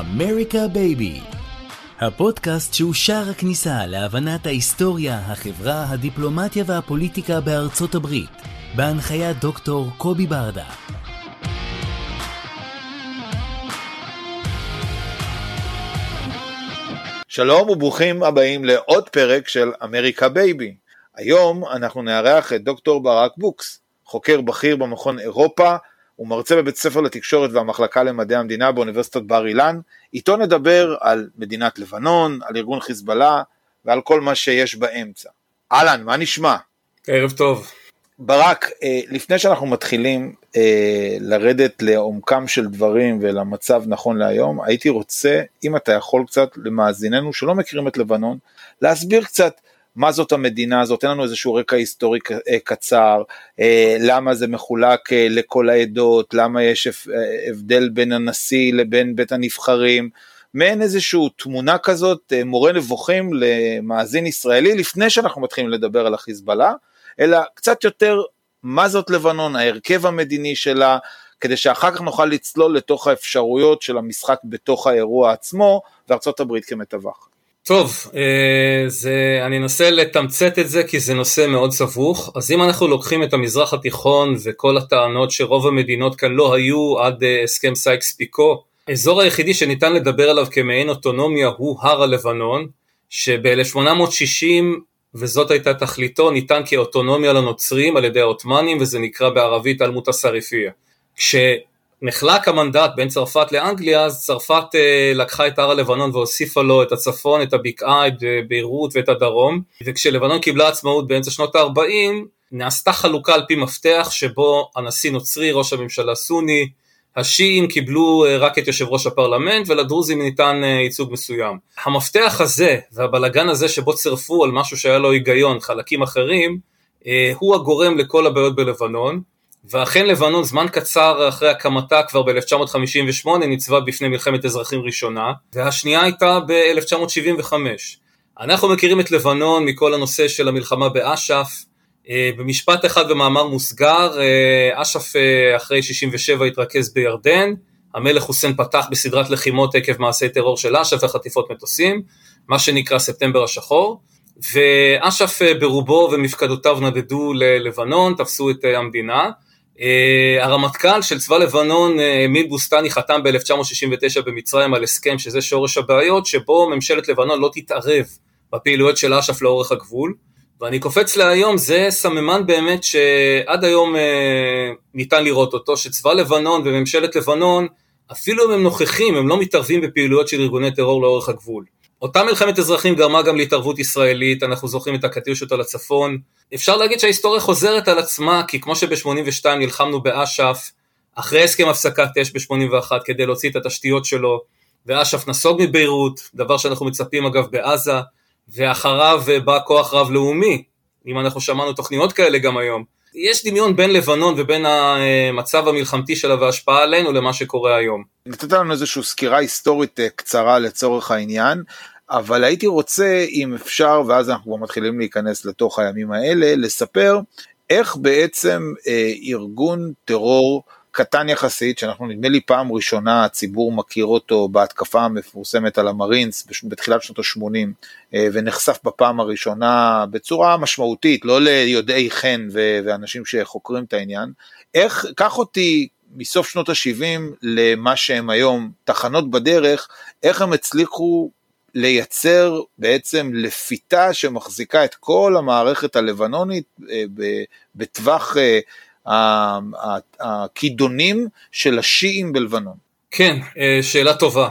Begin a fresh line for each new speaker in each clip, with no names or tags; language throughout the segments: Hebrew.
אמריקה בייבי הפודקאסט שהוא שער הכניסה להבנת ההיסטוריה, החברה, הדיפלומטיה והפוליטיקה בארצות הברית, בהנחיית דוקטור קובי ברדה.
שלום וברוכים הבאים לעוד פרק של אמריקה בייבי. היום אנחנו נארח את דוקטור ברק בוקס, חוקר בכיר במכון אירופה ומרצה בבית ספר לתקשורת והמחלקה למדעי המדינה באוניברסיטת בר אילן. איתו נדבר על מדינת לבנון, על ארגון חיזבאללה ועל כל מה שיש באמצע. אהלן, מה נשמע?
ערב טוב.
ברק, אה, לפני שאנחנו מתחילים אה, לרדת לעומקם של דברים ולמצב נכון להיום, הייתי רוצה, אם אתה יכול קצת למאזיננו שלא מכירים את לבנון, להסביר קצת מה זאת המדינה הזאת, תן לנו איזשהו רקע היסטורי אה, קצר, אה, למה זה מחולק אה, לכל העדות, למה יש הבדל בין הנשיא לבין בית הנבחרים, מעין איזושהי תמונה כזאת, מורה נבוכים למאזין ישראלי, לפני שאנחנו מתחילים לדבר על החיזבאללה, אלא קצת יותר מה זאת לבנון, ההרכב המדיני שלה, כדי שאחר כך נוכל לצלול לתוך האפשרויות של המשחק בתוך האירוע עצמו, וארצות הברית כמתווך.
טוב, אה, זה, אני אנסה לתמצת את זה כי זה נושא מאוד סבוך. אז אם אנחנו לוקחים את המזרח התיכון וכל הטענות שרוב המדינות כאן לא היו עד אה, הסכם סייקס פיקו, האזור היחידי שניתן לדבר עליו כמעין אוטונומיה הוא הר הלבנון, שב-1860, וזאת הייתה תכליתו, ניתן כאוטונומיה לנוצרים על ידי העות'מאנים, וזה נקרא בערבית المتصرفية. כש... נחלק המנדט בין צרפת לאנגליה, אז צרפת אה, לקחה את הר הלבנון והוסיפה לו את הצפון, את הבקעה, את אה, ביירות ואת הדרום, וכשלבנון קיבלה עצמאות באמצע שנות ה-40, נעשתה חלוקה על פי מפתח שבו הנשיא נוצרי, ראש הממשלה סוני, השיעים קיבלו אה, רק את יושב ראש הפרלמנט ולדרוזים ניתן ייצוג מסוים. המפתח הזה והבלגן הזה שבו צירפו על משהו שהיה לו היגיון חלקים אחרים, הוא הגורם לכל הבעיות בלבנון. ואכן לבנון זמן קצר אחרי הקמתה כבר ב-1958 ניצבה בפני מלחמת אזרחים ראשונה והשנייה הייתה ב-1975. אנחנו מכירים את לבנון מכל הנושא של המלחמה באש"ף. אה, במשפט אחד במאמר מוסגר אה, אש"ף אה, אחרי 67 התרכז בירדן. המלך חוסיין פתח בסדרת לחימות עקב מעשי טרור של אש"ף וחטיפות מטוסים מה שנקרא ספטמבר השחור. ואש"ף ברובו ומפקדותיו נדדו ללבנון, תפסו את המדינה הרמטכ"ל של צבא לבנון, אמיל uh, בוסטני, חתם ב-1969 במצרים על הסכם שזה שורש הבעיות, שבו ממשלת לבנון לא תתערב בפעילויות של אש"ף לאורך הגבול. ואני קופץ להיום, זה סממן באמת שעד היום uh, ניתן לראות אותו, שצבא לבנון וממשלת לבנון, אפילו אם הם נוכחים, הם לא מתערבים בפעילויות של ארגוני טרור לאורך הגבול. אותה מלחמת אזרחים גרמה גם להתערבות ישראלית, אנחנו זוכרים את הקטיושות על הצפון. אפשר להגיד שההיסטוריה חוזרת על עצמה, כי כמו שב-82 נלחמנו באש"ף, אחרי הסכם הפסקת אש ב-81 כדי להוציא את התשתיות שלו, ואש"ף נסוג מביירות, דבר שאנחנו מצפים אגב בעזה, ואחריו בא כוח רב-לאומי, אם אנחנו שמענו תוכניות כאלה גם היום. יש דמיון בין לבנון ובין המצב המלחמתי שלה וההשפעה עלינו למה שקורה היום.
נתת לנו איזושהי סקירה היסטורית אה, קצרה לצורך העניין. אבל הייתי רוצה, אם אפשר, ואז אנחנו כבר מתחילים להיכנס לתוך הימים האלה, לספר איך בעצם אה, ארגון טרור קטן יחסית, שאנחנו נדמה לי פעם ראשונה הציבור מכיר אותו בהתקפה המפורסמת על המרינס בתחילת שנות ה-80 אה, ונחשף בפעם הראשונה בצורה משמעותית, לא ליודעי חן ואנשים שחוקרים את העניין. איך, קח אותי מסוף שנות ה-70 למה שהם היום תחנות בדרך, איך הם הצליחו לייצר בעצם לפיתה שמחזיקה את כל המערכת הלבנונית אה, בטווח אה, הכידונים של השיעים בלבנון.
כן, אה, שאלה טובה.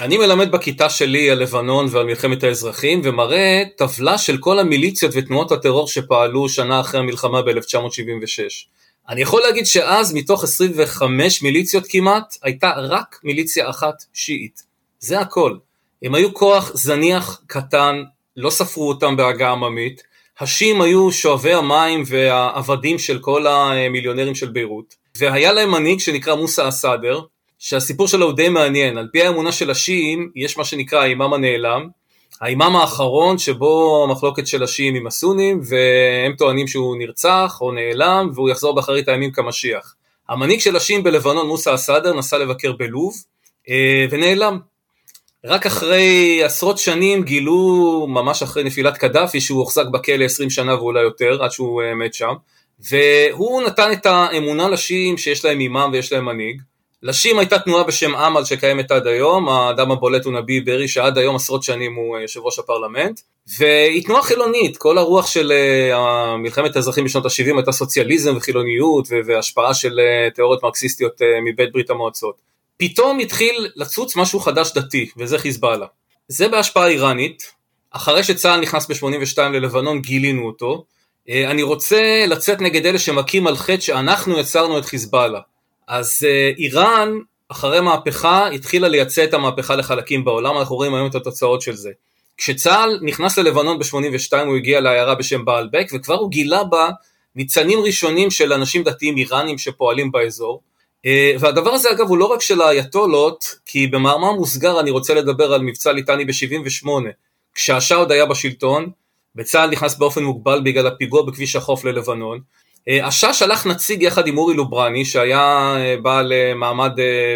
אני מלמד בכיתה שלי על לבנון ועל מלחמת האזרחים ומראה טבלה של כל המיליציות ותנועות הטרור שפעלו שנה אחרי המלחמה ב-1976. אני יכול להגיד שאז מתוך 25 מיליציות כמעט הייתה רק מיליציה אחת שיעית. זה הכל. הם היו כוח זניח, קטן, לא ספרו אותם בהגה עממית. השיעים היו שואבי המים והעבדים של כל המיליונרים של ביירות. והיה להם מנהיג שנקרא מוסא אסאדר, שהסיפור שלו הוא די מעניין. על פי האמונה של השיעים, יש מה שנקרא האימאם הנעלם. האימאם האחרון שבו המחלוקת של השיעים עם הסונים, והם טוענים שהוא נרצח או נעלם, והוא יחזור באחרית הימים כמשיח. המנהיג של השיעים בלבנון, מוסא אסאדר, נסע לבקר בלוב, אה, ונעלם. רק אחרי עשרות שנים גילו, ממש אחרי נפילת קדאפי, שהוא הוחזק בכלא 20 שנה ואולי יותר, עד שהוא אה, מת שם, והוא נתן את האמונה לשיעים שיש להם אימאם ויש להם מנהיג. לשיעים הייתה תנועה בשם אמל שקיימת עד היום, האדם הבולט הוא נביא ברי שעד היום עשרות שנים הוא אה, יושב ראש הפרלמנט, והיא תנועה חילונית, כל הרוח של uh, מלחמת האזרחים בשנות ה-70 הייתה סוציאליזם וחילוניות והשפעה של uh, תיאוריות מרקסיסטיות uh, מבית ברית המועצות. פתאום התחיל לצוץ משהו חדש דתי, וזה חיזבאללה. זה בהשפעה איראנית, אחרי שצה"ל נכנס ב-82 ללבנון גילינו אותו, אה, אני רוצה לצאת נגד אלה שמכים על חטא שאנחנו יצרנו את חיזבאללה. אז אה, איראן, אחרי מהפכה, התחילה לייצא את המהפכה לחלקים בעולם, אנחנו רואים היום את התוצאות של זה. כשצה"ל נכנס ללבנון ב-82 הוא הגיע לעיירה בשם בעלבק, וכבר הוא גילה בה ניצנים ראשונים של אנשים דתיים איראנים שפועלים באזור. אה, והדבר הזה אגב הוא לא רק של האייתולות, כי במאמר מוסגר אני רוצה לדבר על מבצע ליטני ב-78, כשהשאה עוד היה בשלטון, וצה"ל נכנס באופן מוגבל בגלל הפיגוע בכביש החוף ללבנון. אה, השאה שלח נציג יחד עם אורי לוברני, שהיה אה, בעל מעמד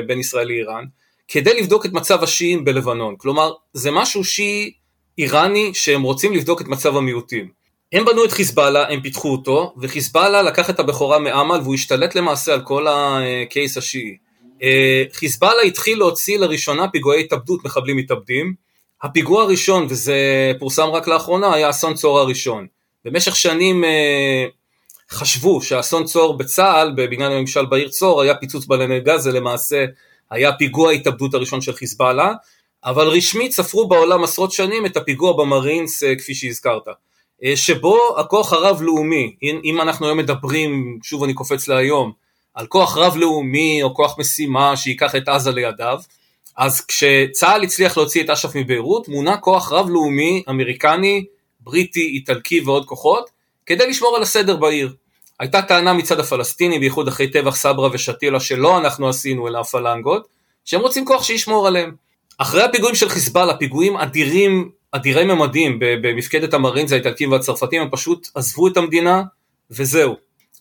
בין ישראל לאיראן, כדי לבדוק את מצב השיעים בלבנון. כלומר, זה משהו שיעי איראני שהם רוצים לבדוק את מצב המיעוטים. הם בנו את חיזבאללה, הם פיתחו אותו, וחיזבאללה לקח את הבכורה מאמל והוא השתלט למעשה על כל הקייס השיעי. אה, חיזבאללה התחיל להוציא לראשונה פיגועי התאבדות מחבלים מתאבדים. הפיגוע הראשון, וזה פורסם רק לאחרונה, היה אסון צור הראשון. במשך שנים אה, חשבו שאסון צור בצה"ל, בבניין הממשל בעיר צור, היה פיצוץ בלני גז, זה למעשה היה פיגוע ההתאבדות הראשון של חיזבאללה, אבל רשמית ספרו בעולם עשרות שנים את הפיגוע במרינס אה, כפי שהזכרת. אה, שבו הכוח הרב-לאומי, אם אנחנו היום מדברים, שוב אני קופץ להיום, על כוח רב-לאומי או כוח משימה שייקח את עזה לידיו, אז כשצה"ל הצליח להוציא את אש"ף מביירות, מונה כוח רב-לאומי אמריקני, בריטי, איטלקי ועוד כוחות, כדי לשמור על הסדר בעיר. הייתה טענה מצד הפלסטינים, בייחוד אחרי טבח סברה ושתילה, שלא אנחנו עשינו אלא הפלנגות, שהם רוצים כוח שישמור עליהם. אחרי הפיגועים של חיזבאללה, פיגועים אדירים אדירי ממדים במפקדת המרינס האיטלקים והצרפתים, הם פשוט עזבו את המדינה וזהו.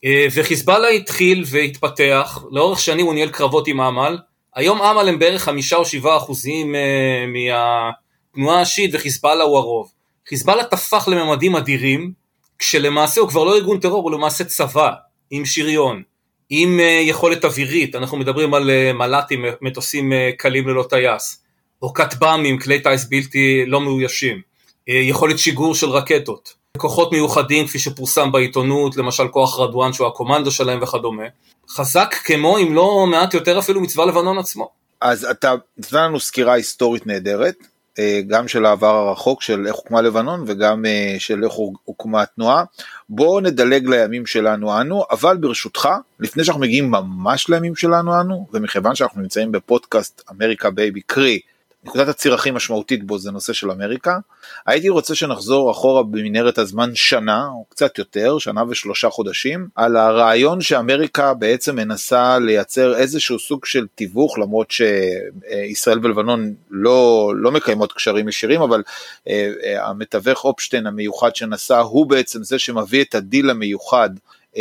אה, וחיזבאללה התחיל והתפתח, לאורך שנים הוא ניהל קרבות עם אמל, היום אמל הם בערך חמישה או שבעה אחוזים אה, מהתנועה השיעית וחיזבאללה הוא הרוב. חיזבאללה טפח לממדים אדירים, כשלמעשה הוא כבר לא ארגון טרור, הוא למעשה צבא, עם שריון, עם אה, יכולת אווירית, אנחנו מדברים על מל"טים, מטוסים קלים ללא טייס. או כטב"מים, כלי טיס בלתי לא מאוישים, אה, יכולת שיגור של רקטות, כוחות מיוחדים כפי שפורסם בעיתונות, למשל כוח רדואן שהוא הקומנדו שלהם וכדומה, חזק כמו אם לא מעט יותר אפילו מצבא לבנון עצמו.
אז אתה נתן לנו סקירה היסטורית נהדרת, אה, גם של העבר הרחוק של איך הוקמה לבנון וגם אה, של איך הוקמה התנועה. בואו נדלג לימים שלנו אנו, אבל ברשותך, לפני שאנחנו מגיעים ממש לימים שלנו אנו, ומכיוון שאנחנו נמצאים בפודקאסט אמריקה בייבי קרי, נקודת הציר הכי משמעותית בו זה נושא של אמריקה. הייתי רוצה שנחזור אחורה במנהרת הזמן שנה או קצת יותר, שנה ושלושה חודשים, על הרעיון שאמריקה בעצם מנסה לייצר איזשהו סוג של תיווך, למרות שישראל ולבנון לא, לא מקיימות קשרים ישירים, אבל אה, אה, המתווך הוכשטיין המיוחד שנסע הוא בעצם זה שמביא את הדיל המיוחד uh,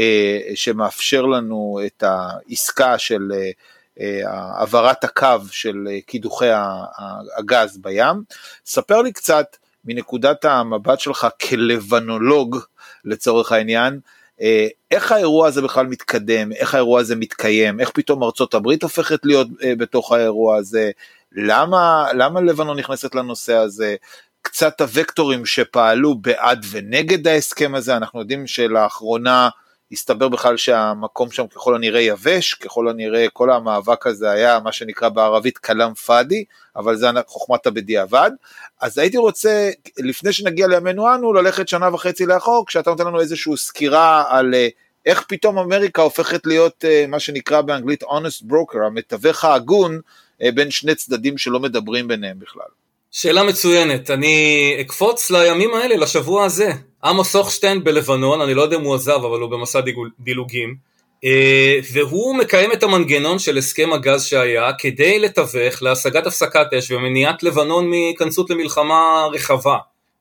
שמאפשר לנו את העסקה של העברת הקו של אה, קידוחי הגז בים. ספר לי קצת מנקודת המבט שלך כלבנולוג לצורך העניין, אה, איך האירוע הזה בכלל מתקדם, איך האירוע הזה מתקיים, איך פתאום ארצות הברית הופכת להיות אה, בתוך האירוע הזה, למה, למה לבנון נכנסת לנושא הזה, קצת הוקטורים שפעלו בעד ונגד ההסכם הזה, אנחנו יודעים שלאחרונה הסתבר בכלל שהמקום שם ככל הנראה יבש, ככל הנראה כל המאבק הזה היה מה שנקרא בערבית כלאם פאדי, אבל זה חוכמת הבדיעבד. אז הייתי רוצה, לפני שנגיע לימינו אנו, ללכת שנה וחצי לאחור, כשאתה נותן לנו איזושהי סקירה על אה, איך פתאום אמריקה הופכת להיות אה, מה שנקרא באנגלית honest broker, המתווך ההגון אה, בין שני צדדים שלא מדברים ביניהם בכלל.
שאלה מצוינת, אני אקפוץ לימים האלה, לשבוע הזה. עמוס הוכשטיין בלבנון, אני לא יודע אם הוא עזב, אבל הוא במסע דילוגים, אה, והוא מקיים את המנגנון של הסכם הגז שהיה כדי לתווך להשגת הפסקת אש ומניעת לבנון מהיכנסות למלחמה רחבה.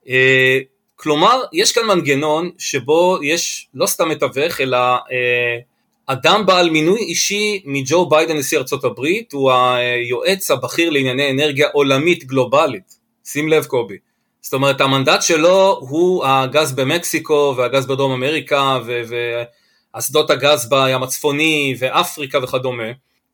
אה, כלומר, יש כאן מנגנון שבו יש לא סתם מתווך, אלא אה, אדם בעל מינוי אישי מג'ו ביידן נשיא ארצות הברית, הוא היועץ הבכיר לענייני אנרגיה עולמית גלובלית. שים לב קובי. זאת אומרת המנדט שלו הוא הגז במקסיקו והגז בדרום אמריקה ואסדות הגז בים הצפוני ואפריקה וכדומה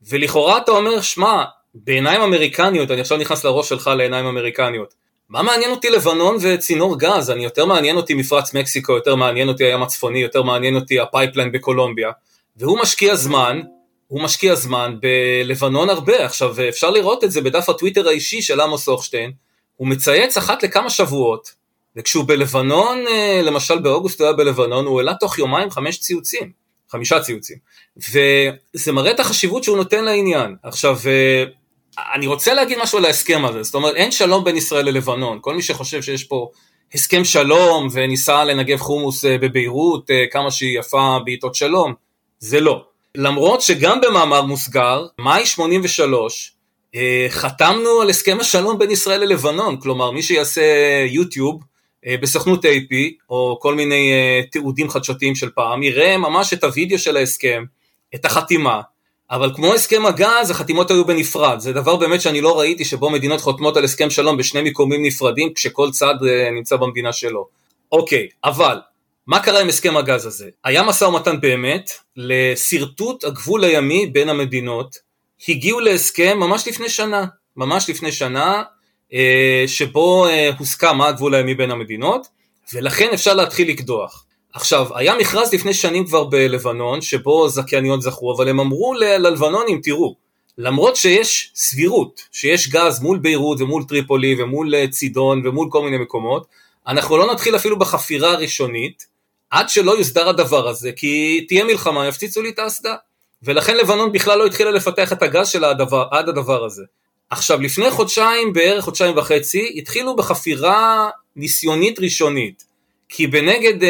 ולכאורה אתה אומר שמע בעיניים אמריקניות אני עכשיו נכנס לראש שלך לעיניים אמריקניות מה מעניין אותי לבנון וצינור גז אני יותר מעניין אותי מפרץ מקסיקו יותר מעניין אותי הים הצפוני יותר מעניין אותי ה pipeline בקולומביה והוא משקיע זמן הוא משקיע זמן בלבנון הרבה. עכשיו אפשר לראות את זה בדף הטוויטר האישי של עמוס הוכשטיין הוא מצייץ אחת לכמה שבועות, וכשהוא בלבנון, אה, למשל באוגוסט הוא היה בלבנון, הוא העלה תוך יומיים חמש ציוצים, חמישה ציוצים, וזה מראה את החשיבות שהוא נותן לעניין. עכשיו, אה, אני רוצה להגיד משהו על ההסכם הזה, זאת אומרת, אין שלום בין ישראל ללבנון, כל מי שחושב שיש פה הסכם שלום וניסה לנגב חומוס אה, בביירות, כמה שהיא יפה בעיתות שלום, זה לא. למרות שגם במאמר מוסגר, מאי 83, אה, חתמנו על הסכם השלום בין ישראל ללבנון, כלומר מי שיעשה יוטיוב אה, בסוכנות AP או כל מיני אה, תיעודים חדשותיים של פעם, יראה ממש את הוידאו של ההסכם, את החתימה, אבל כמו הסכם הגז, החתימות היו בנפרד, זה דבר באמת שאני לא ראיתי שבו מדינות חותמות על הסכם שלום בשני מיקומים נפרדים כשכל צד נמצא במדינה שלו. אוקיי, אבל מה קרה עם הסכם הגז הזה? היה משא ומתן באמת לשרטוט הגבול הימי בין המדינות הגיעו להסכם ממש לפני שנה, ממש לפני שנה, אה, שבו אה, הוסכם מה הגבול הימי בין המדינות, ולכן אפשר להתחיל לקדוח. עכשיו, היה מכרז לפני שנים כבר בלבנון, שבו זכייניות זכו, אבל הם אמרו ללבנונים, תראו, למרות שיש סבירות, שיש גז מול ביירות ומול טריפולי ומול אה, צידון ומול כל מיני מקומות, אנחנו לא נתחיל אפילו בחפירה הראשונית, עד שלא יוסדר הדבר הזה, כי תהיה מלחמה, יפציצו לי את האסדה. ולכן לבנון בכלל לא התחילה לפתח את הגז שלה הדבר, עד הדבר הזה. עכשיו, לפני חודשיים, בערך חודשיים וחצי, התחילו בחפירה ניסיונית ראשונית. כי בנגד uh,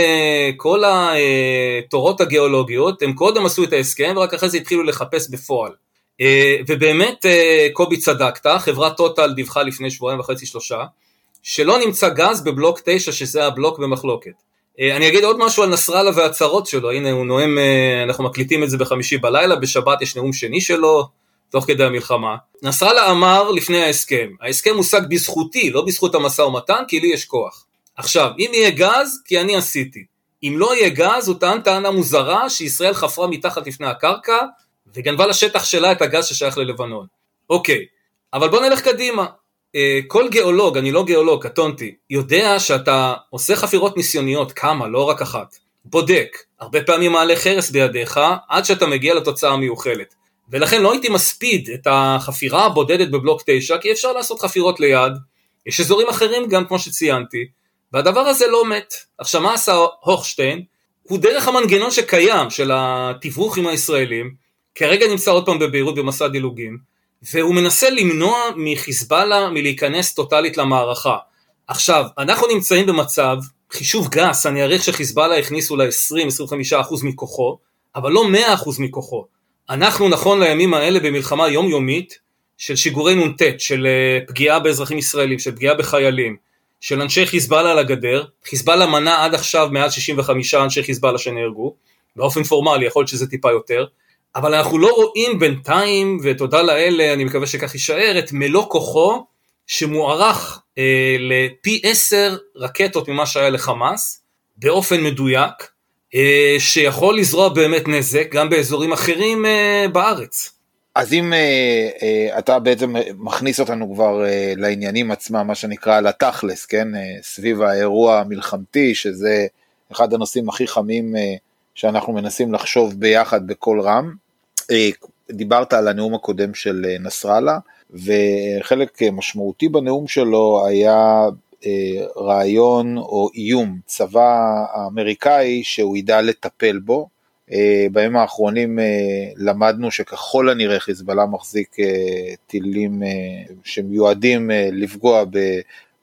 כל התורות הגיאולוגיות, הם קודם עשו את ההסכם, ורק אחרי זה התחילו לחפש בפועל. Uh, ובאמת, uh, קובי צדקת, חברת טוטל דיווחה לפני שבועיים וחצי שלושה, שלא נמצא גז בבלוק 9, שזה הבלוק במחלוקת. אה, אני אגיד עוד משהו על נסראללה וההצהרות שלו, הנה הוא נואם, אה, אנחנו מקליטים את זה בחמישי בלילה, בשבת יש נאום שני שלו, תוך כדי המלחמה. נסראללה אמר לפני ההסכם, ההסכם הושג בזכותי, לא בזכות המשא ומתן, כי לי יש כוח. עכשיו, אם יהיה גז, כי אני עשיתי. אם לא יהיה גז, הוא טען טענה מוזרה שישראל חפרה מתחת לפני הקרקע, וגנבה לשטח שלה את הגז ששייך ללבנון. אוקיי, אבל בוא נלך קדימה. אה, כל גיאולוג, אני לא גיאולוג, קטונתי, יודע שאתה עושה חפירות ניסיוניות, כמה, לא רק אחת, בודק, הרבה פעמים מעלה חרס בידיך, עד שאתה מגיע לתוצאה המיוחלת. ולכן לא הייתי מספיד את החפירה הבודדת בבלוק 9, כי אפשר לעשות חפירות ליד, יש אזורים אחרים גם כמו שציינתי, והדבר הזה לא מת. עכשיו מה עשה הוכשטיין? הוא דרך המנגנון שקיים של התיווך עם הישראלים, כרגע נמצא עוד פעם בביירות במסע דילוגים, והוא מנסה למנוע מחיזבאללה מלהיכנס טוטאלית למערכה. עכשיו, אנחנו נמצאים במצב, חישוב גס, אני אעריך שחיזבאללה הכניס אולי 20-25% מכוחו, אבל לא 100% מכוחו. אנחנו נכון לימים האלה במלחמה יומיומית של שיגורי נ"ט, של אה, פגיעה באזרחים ישראלים, של פגיעה בחיילים, של אנשי חיזבאללה על הגדר. חיזבאללה מנה עד עכשיו מעל 65 אנשי חיזבאללה שנהרגו, באופן פורמלי, יכול להיות שזה טיפה יותר. אבל אנחנו לא רואים בינתיים, ותודה לאלה, אני מקווה שכך יישאר, את מלוא כוחו שמוערך אה, לפי עשר רקטות ממה שהיה לחמאס, באופן מדויק, אה, שיכול לזרוע באמת נזק גם באזורים אחרים אה, בארץ.
אז אם אה, אה, אתה בעצם מכניס אותנו כבר אה, לעניינים עצמם, מה שנקרא לתכלס, כן, אה, סביב האירוע המלחמתי, שזה אחד הנושאים הכי חמים אה, שאנחנו מנסים לחשוב ביחד בקול רם. דיברת על הנאום הקודם של נסראללה, וחלק משמעותי בנאום שלו היה רעיון או איום, צבא האמריקאי שהוא ידע לטפל בו. בימים האחרונים למדנו שככל הנראה חיזבאללה מחזיק טילים שמיועדים לפגוע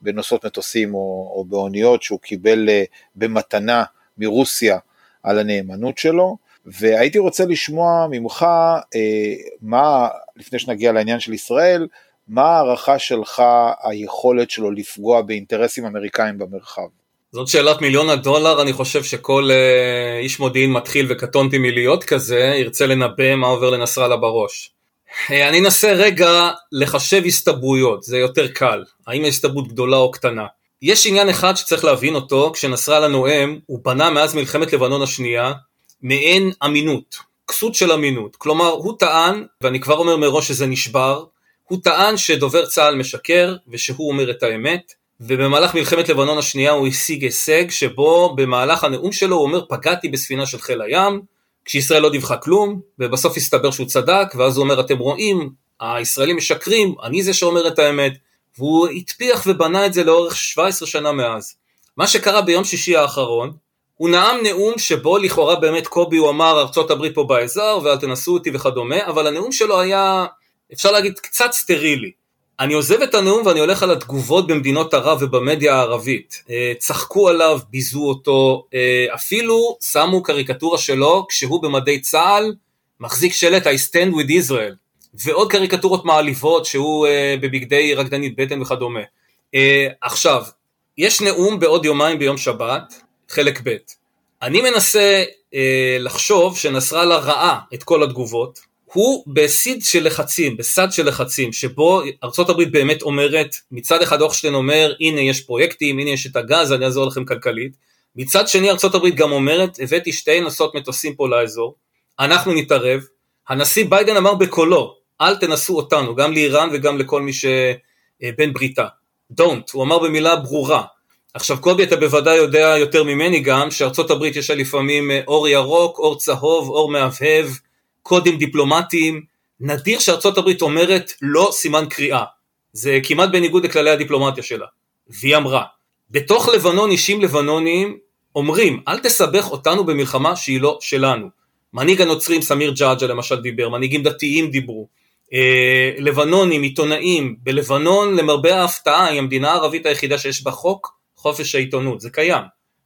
בנוסעות מטוסים או באוניות שהוא קיבל במתנה מרוסיה על הנאמנות שלו. והייתי רוצה לשמוע ממך מה, לפני שנגיע לעניין של ישראל, מה הערכה שלך היכולת שלו לפגוע באינטרסים אמריקאים במרחב?
זאת שאלת מיליון הדולר, אני חושב שכל uh, איש מודיעין מתחיל וקטונתי מלהיות כזה, ירצה לנבא מה עובר לנסראללה בראש. Uh, אני אנסה רגע לחשב הסתברויות, זה יותר קל. האם ההסתברות גדולה או קטנה? יש עניין אחד שצריך להבין אותו, כשנסראללה נואם, הוא בנה מאז מלחמת לבנון השנייה מעין אמינות, כסות של אמינות. כלומר, הוא טען, ואני כבר אומר מראש שזה נשבר, הוא טען שדובר צה"ל משקר ושהוא אומר את האמת, ובמהלך מלחמת לבנון השנייה הוא השיג הישג שבו במהלך הנאום שלו הוא אומר פגעתי בספינה של חיל הים, כשישראל לא דיווחה כלום, ובסוף הסתבר שהוא צדק, ואז הוא אומר אתם רואים, הישראלים משקרים, אני זה שאומר את האמת, והוא הטפיח ובנה את זה לאורך 17 שנה מאז. מה שקרה ביום שישי האחרון, הוא נאם נאום שבו לכאורה באמת קובי הוא אמר ארצות הברית פה באזור ואל תנסו אותי וכדומה, אבל הנאום שלו היה אפשר להגיד קצת סטרילי. אני עוזב את הנאום ואני הולך על התגובות במדינות ערב ובמדיה הערבית. אה, צחקו עליו, ביזו אותו, אה, אפילו שמו קריקטורה שלו כשהוא במדי צה"ל מחזיק שלט I stand with Israel, ועוד קריקטורות מעליבות שהוא אה, בבגדי רקדנית בטן וכדומה. עכשיו, יש נאום בעוד יומיים ביום שבת, חלק ב'. אני מנסה לחשוב שנסראללה ראה את כל התגובות, הוא בסיד של לחצים, בסד של לחצים, שבו הברית באמת אומרת, מצד אחד אוכשטיין אומר, הנה יש פרויקטים, הנה יש את הגז, אני אעזור לכם כלכלית, מצד שני הברית גם אומרת, הבאתי שתי נוסעות מטוסים פה לאזור, אנחנו נתערב, הנשיא ביידן אמר בקולו, אל תנסו אותנו, גם לאיראן וגם לכל מי שבן בריתה, don't, הוא אמר במילה ברורה. עכשיו קובי אתה בוודאי יודע יותר ממני גם, שארצות הברית יש לה לפעמים אור ירוק, אור צהוב, אור מהבהב, קודים דיפלומטיים, נדיר שארצות הברית אומרת לא סימן קריאה, זה כמעט בניגוד לכללי הדיפלומטיה שלה, והיא אמרה, בתוך לבנון אישים לבנוניים אומרים אל תסבך אותנו במלחמה שהיא לא שלנו, מנהיג הנוצרים סמיר ג'עג'ה למשל דיבר, מנהיגים דתיים דיברו, אה, לבנונים, עיתונאים, בלבנון למרבה ההפתעה היא המדינה הערבית היחידה שיש בה חוק חופש העיתונות, זה קיים.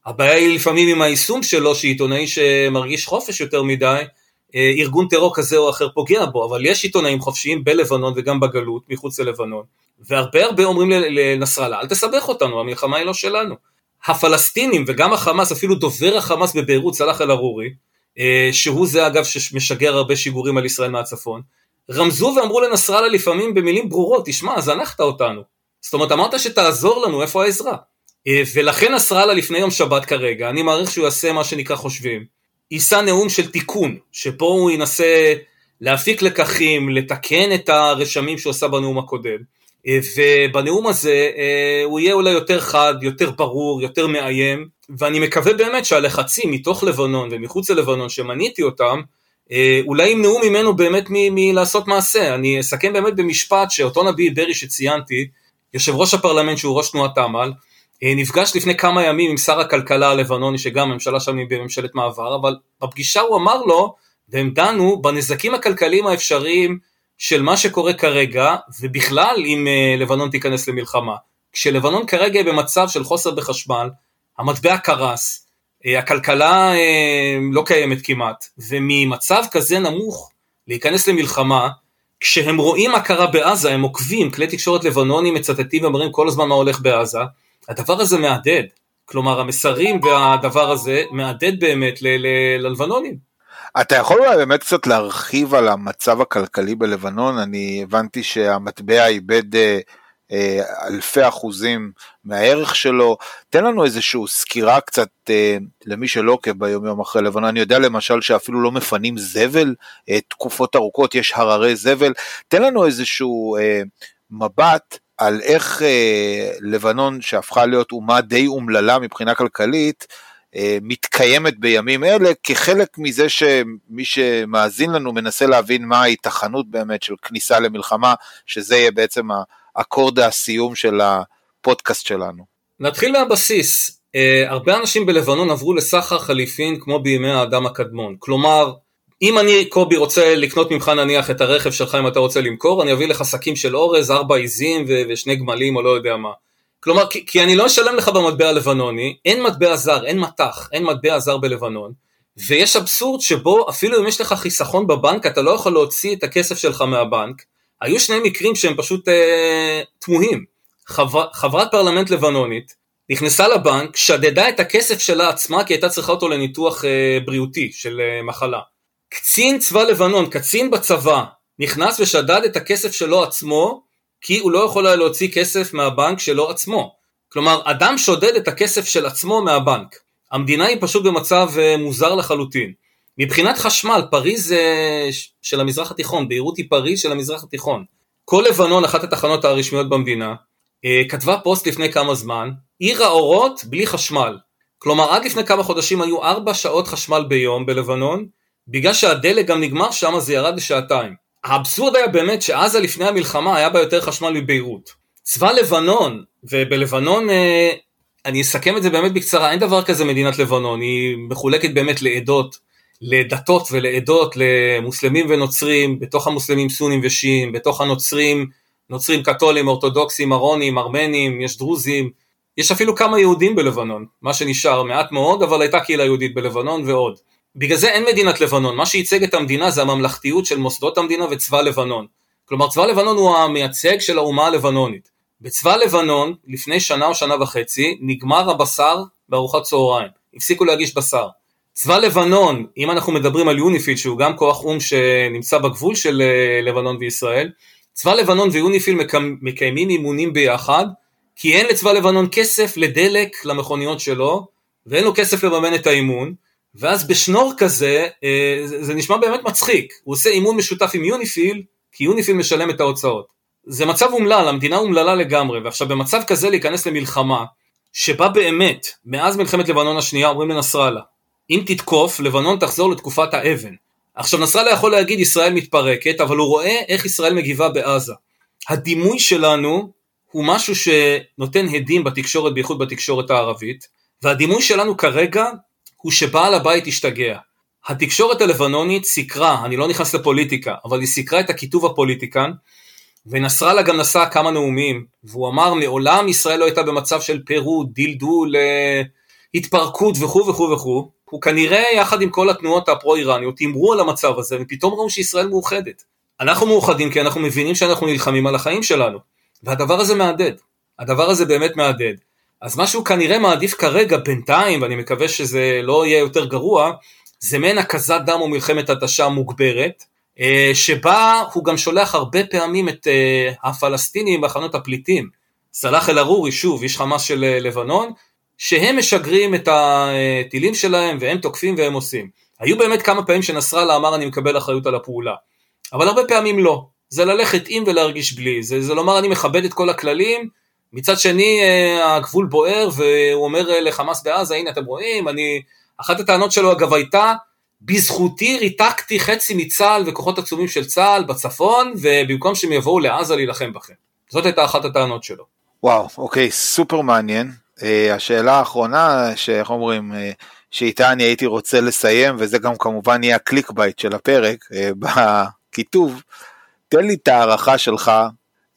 הבעיה היא לפעמים עם היישום שלו, שעיתונאי שמרגיש חופש יותר מדי, אה, ארגון טרור כזה או אחר פוגע בו, אבל יש עיתונאים חופשיים בלבנון וגם בגלות, מחוץ ללבנון, והרבה הרבה אומרים לנסראללה, אל תסבך אותנו, המלחמה היא לא שלנו. הפלסטינים וגם החמאס, אפילו דובר החמאס בביירות, סלאח אל-ערורי, אה, שהוא זה אגב שמשגר הרבה שיגורים על ישראל מהצפון, רמזו ואמרו לנסראללה לפעמים במילים ברורות, תשמע, זנחת אותנו. זאת אומרת, אמרת שתעזור לנו, איפה העזרה? אה, ולכן נסראללה לפני יום שבת כרגע, אני מעריך שהוא יעשה מה שנקרא חושבים. יישא נאום של תיקון, שפה הוא ינסה להפיק לקחים, לתקן את הרשמים שהוא עשה בנאום הקודם, אה, ובנאום הזה אה, הוא יהיה אולי יותר חד, יותר ברור, יותר מאיים, ואני מקווה באמת שהלחצים מתוך לבנון ומחוץ ללבנון שמניתי אותם, אולי ימנעו ממנו באמת מלעשות מעשה. אני אסכם באמת במשפט שאותו נביא ברי שציינתי, יושב ראש הפרלמנט שהוא ראש תנועת תמ"ל, אה, נפגש לפני כמה ימים עם שר הכלכלה הלבנוני, שגם הממשלה שם היא בממשלת מעבר, אבל בפגישה הוא אמר לו, והם דנו בנזקים הכלכליים האפשריים של מה שקורה כרגע, ובכלל אם אה, לבנון תיכנס למלחמה. כשלבנון כרגע במצב של חוסר בחשמל, המטבע קרס, אה, הכלכלה לא קיימת כמעט, וממצב כזה נמוך להיכנס למלחמה, כשהם רואים מה קרה בעזה, הם עוקבים, כלי תקשורת לבנונים מצטטים ואומרים כל הזמן מה הולך בעזה, הדבר הזה מהדהד, כלומר המסרים והדבר הזה מהדהד באמת ללבנונים.
אתה יכול אולי באמת קצת להרחיב על המצב הכלכלי בלבנון, אני הבנתי שהמטבע איבד אה, אה, אלפי אחוזים מהערך שלו, תן לנו איזושהי סקירה קצת אה, למי שלא עוקב ביום יום אחרי לבנון, אני יודע למשל שאפילו לא מפנים זבל, תקופות ארוכות יש הררי זבל, תן לנו איזשהו מבט על איך אה, לבנון שהפכה להיות אומה די אומללה מבחינה כלכלית, מתקיימת בימים אלה כחלק מזה שמי שמאזין לנו מנסה להבין מה ההיתכנות באמת של כניסה למלחמה, שזה יהיה בעצם אקורד הסיום של הפודקאסט שלנו.
נתחיל מהבסיס, הרבה אנשים בלבנון עברו לסחר חליפין כמו בימי האדם הקדמון, כלומר אם אני קובי רוצה לקנות ממך נניח את הרכב שלך אם אתה רוצה למכור, אני אביא לך שקים של אורז, ארבע עיזים ו- ושני גמלים או לא יודע מה. כלומר, כי, כי אני לא אשלם לך במטבע הלבנוני, אין מטבע זר, אין מטח, אין מטבע זר בלבנון, ויש אבסורד שבו אפילו אם יש לך חיסכון בבנק, אתה לא יכול להוציא את הכסף שלך מהבנק. היו שני מקרים שהם פשוט אה, תמוהים. חבר, חברת פרלמנט לבנונית נכנסה לבנק, שדדה את הכסף שלה עצמה כי הייתה צריכה אותו לניתוח אה, בריאותי של אה, מחלה. קצין צבא לבנון, קצין בצבא, נכנס ושדד את הכסף שלו עצמו, כי הוא לא יכול היה להוציא כסף מהבנק שלו עצמו. כלומר, אדם שודד את הכסף של עצמו מהבנק. המדינה היא פשוט במצב אה, מוזר לחלוטין. מבחינת חשמל, פריז אה, של המזרח התיכון, ביירות היא פריז של המזרח התיכון. כל לבנון, אחת התחנות הרשמיות במדינה, אה, כתבה פוסט לפני כמה זמן, עיר האורות בלי חשמל. כלומר, עד לפני כמה חודשים היו ארבע שעות חשמל ביום בלבנון, בגלל שהדלק גם נגמר שם זה ירד לשעתיים. האבסורד היה באמת שעזה לפני המלחמה היה בה יותר חשמל מביירות. צבא לבנון, ובלבנון, אה, אני אסכם את זה באמת בקצרה, אין דבר כזה מדינת לבנון, היא מחולקת באמת לעדות, לדתות ולעדות, למוסלמים ונוצרים, בתוך המוסלמים סונים ושיעים, בתוך הנוצרים, נוצרים קתולים, אורתודוקסים, ארונים, ארמנים, יש דרוזים, יש אפילו כמה יהודים בלבנון, מה שנשאר, מעט מאוד, אבל הייתה קהילה יהודית בלבנון ועוד. בגלל זה אין מדינת לבנון, מה שייצג את המדינה זה הממלכתיות של מוסדות המדינה וצבא לבנון. כלומר צבא לבנון הוא המייצג של האומה הלבנונית. בצבא לבנון, לפני שנה או שנה וחצי, נגמר הבשר בארוחת צהריים. הפסיקו להגיש בשר. צבא לבנון, אם אנחנו מדברים על יוניפיל, שהוא גם כוח או"ם שנמצא בגבול של אה, לבנון וישראל, צבא לבנון ויוניפיל מקיימים אימונים ביחד, כי אין לצבא לבנון כסף לדלק למכוניות שלו, ואין לו כסף לממן את האימון, ואז בשנור כזה, אה, זה נשמע באמת מצחיק, הוא עושה אימון משותף עם יוניפיל, כי יוניפיל משלם את ההוצאות. זה מצב אומלל, המדינה אומללה לגמרי, ועכשיו במצב כזה להיכנס למלחמה, שבה באמת, מאז מלחמת לבנון השנייה אומרים לנסראללה, אם תתקוף, לבנון תחזור לתקופת האבן. עכשיו נסראללה יכול להגיד ישראל מתפרקת, אבל הוא רואה איך ישראל מגיבה בעזה. הדימוי שלנו הוא משהו שנותן הדים בתקשורת, בייחוד בתקשורת הערבית, והדימוי שלנו כרגע הוא שבעל הבית השתגע. התקשורת הלבנונית סיקרה, אני לא נכנס לפוליטיקה, אבל היא סיקרה את הכיתוב הפוליטיקן, ונסראללה גם נשא כמה נאומים, והוא אמר מעולם ישראל לא הייתה במצב של פירוד, דלדול, אה, התפרקות וכו' וכו' וכו', הוא כנראה יחד עם כל התנועות הפרו-איראניות הימרו על המצב הזה, ופתאום ראו שישראל מאוחדת. אנחנו מאוחדים כי אנחנו מבינים שאנחנו נלחמים על החיים שלנו, והדבר הזה מהדהד. הדבר הזה באמת מהדהד. אז מה שהוא כנראה מעדיף כרגע בינתיים, ואני מקווה שזה לא יהיה יותר גרוע, זה מעין הקזת דם או מלחמת התשה מוגברת, אה, שבה הוא גם שולח הרבה פעמים את אה, הפלסטינים בהכנות הפליטים. סלאח אל-ערורי, שוב, איש חמאס של אה, לבנון, שהם משגרים את הטילים שלהם והם תוקפים והם עושים. היו באמת כמה פעמים שנסראללה אמר אני מקבל אחריות על הפעולה, אבל הרבה פעמים לא. זה ללכת עם ולהרגיש בלי, זה, זה לומר אני מכבד את כל הכללים, מצד שני אה, הגבול בוער והוא אומר לחמאס בעזה הנה אתם רואים אני אחת הטענות שלו אגב הייתה בזכותי ריתקתי חצי מצה"ל וכוחות עצומים של צה"ל בצפון ובמקום שהם יבואו לעזה להילחם בכם. זאת הייתה אחת הטענות שלו.
וואו אוקיי סופר מעניין. אה, השאלה האחרונה שאיך אומרים אה, שאיתה אני הייתי רוצה לסיים וזה גם כמובן יהיה ה clickbait של הפרק אה, בכיתוב. תן לי את ההערכה שלך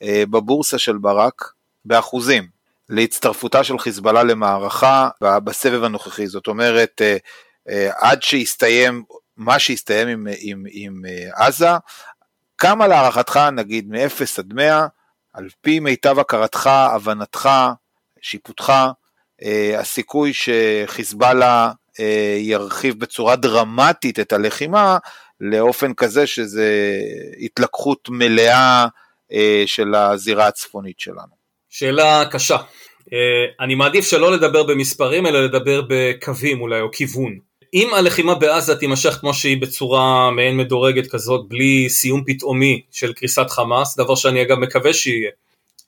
בבורסה של ברק באחוזים להצטרפותה של חיזבאללה למערכה בסבב הנוכחי, זאת אומרת אה, אה, עד שיסתיים מה שיסתיים עם, עם, עם אה, עזה, כמה להערכתך נגיד מ-0 עד 100, על פי מיטב הכרתך, הבנתך, שיפוטך, הסיכוי שחיזבאללה ירחיב בצורה דרמטית את הלחימה לאופן כזה שזה התלקחות מלאה של הזירה הצפונית שלנו.
שאלה קשה. אני מעדיף שלא לדבר במספרים אלא לדבר בקווים אולי או כיוון. אם הלחימה בעזה תימשך כמו שהיא בצורה מעין מדורגת כזאת בלי סיום פתאומי של קריסת חמאס, דבר שאני אגב מקווה שיהיה,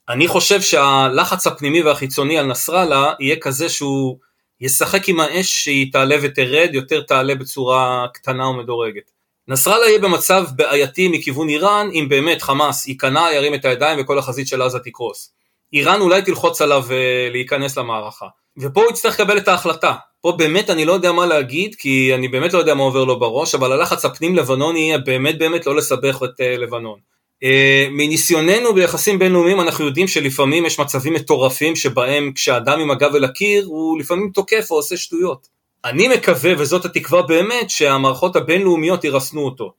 אני חושב שהלחץ הפנימי והחיצוני על נסראללה יהיה כזה שהוא ישחק עם האש שהיא תעלה ותרד, יותר תעלה בצורה קטנה ומדורגת. נסראללה יהיה במצב בעייתי מכיוון איראן, אם באמת חמאס ייכנע, ירים את הידיים וכל החזית של עזה תקרוס. איראן אולי תלחוץ עליו אה, להיכנס למערכה. ופה הוא יצטרך לקבל את ההחלטה. פה באמת אני לא יודע מה להגיד, כי אני באמת לא יודע מה עובר לו בראש, אבל הלחץ הפנים לבנוני יהיה באמת באמת לא לסבך את uh, לבנון. Uh, מניסיוננו ביחסים בינלאומיים אנחנו יודעים שלפעמים יש מצבים מטורפים שבהם כשאדם עם הגב אל הקיר הוא לפעמים תוקף או עושה שטויות. אני מקווה, וזאת התקווה באמת, שהמערכות הבינלאומיות ירסנו אותו.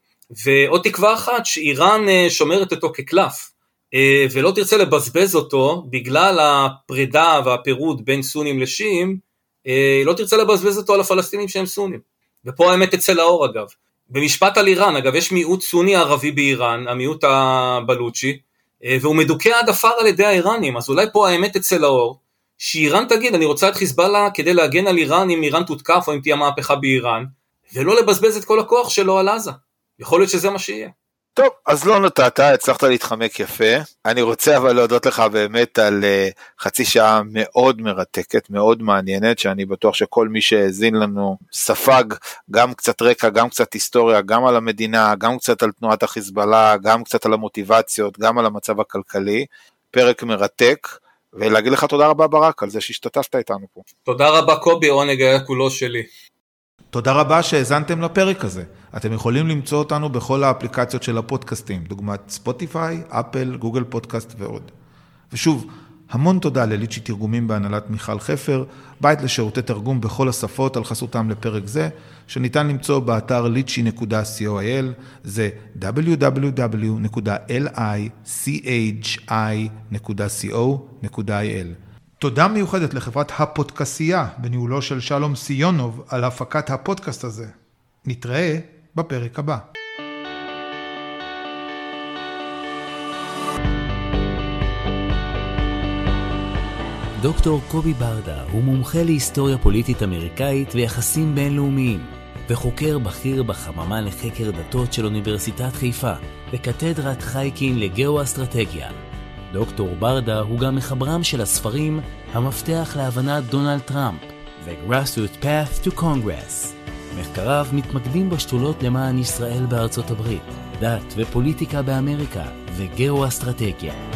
ועוד תקווה אחת, שאיראן uh, שומרת אותו כקלף. אה, ולא תרצה לבזבז אותו בגלל הפרידה והפירוד בין סונים לשיעים, אה, לא תרצה לבזבז אותו על הפלסטינים שהם סונים. ופה האמת תצא לאור אגב. במשפט על איראן, אגב יש מיעוט סוני ערבי באיראן, המיעוט הבלוצ'י, אה, והוא מדוכא עד עפר על ידי האיראנים, אז אולי פה האמת תצא לאור, שאיראן תגיד אני רוצה את חיזבאללה כדי להגן על איראן אם איראן תותקף או אם תהיה מהפכה באיראן, ולא לבזבז את כל הכוח שלו על עזה. יכול להיות שזה מה שיהיה.
טוב, אז לא נתת, הצלחת להתחמק יפה. אני רוצה אבל להודות לך באמת על uh, חצי שעה מאוד מרתקת, מאוד מעניינת, שאני בטוח שכל מי שהאזין לנו ספג גם קצת רקע, גם קצת היסטוריה, גם על המדינה, גם קצת על תנועת החיזבאללה, גם קצת על המוטיבציות, גם על המצב הכלכלי. פרק מרתק. ולהגיד לך תודה רבה ברק על זה שהשתתפת איתנו פה.
תודה רבה קובי, העונג היה כולו שלי.
תודה רבה שהאזנתם לפרק הזה. אתם יכולים למצוא אותנו בכל האפליקציות של הפודקאסטים, דוגמת ספוטיפיי, אפל, גוגל פודקאסט ועוד. ושוב, המון תודה לליצ'י תרגומים בהנהלת מיכל חפר, בית לשירותי תרגום בכל השפות על חסותם לפרק זה, שניתן למצוא באתר lichy.coil, זה www.lichi.co.il. תודה מיוחדת לחברת הפודקסייה בניהולו של שלום סיונוב על הפקת הפודקאסט הזה. נתראה בפרק הבא.
דוקטור קובי ברדה הוא מומחה להיסטוריה פוליטית אמריקאית ויחסים בינלאומיים, וחוקר בכיר בחממה לחקר דתות של אוניברסיטת חיפה, וקתדרת חייקין לגאו-אסטרטגיה. דוקטור ברדה הוא גם מחברם של הספרים המפתח להבנת דונלד טראמפ ו-Grassroot Path to Congress. מחקריו מתמקדים בשתולות למען ישראל בארצות הברית, דת ופוליטיקה באמריקה וגאו-אסטרטגיה.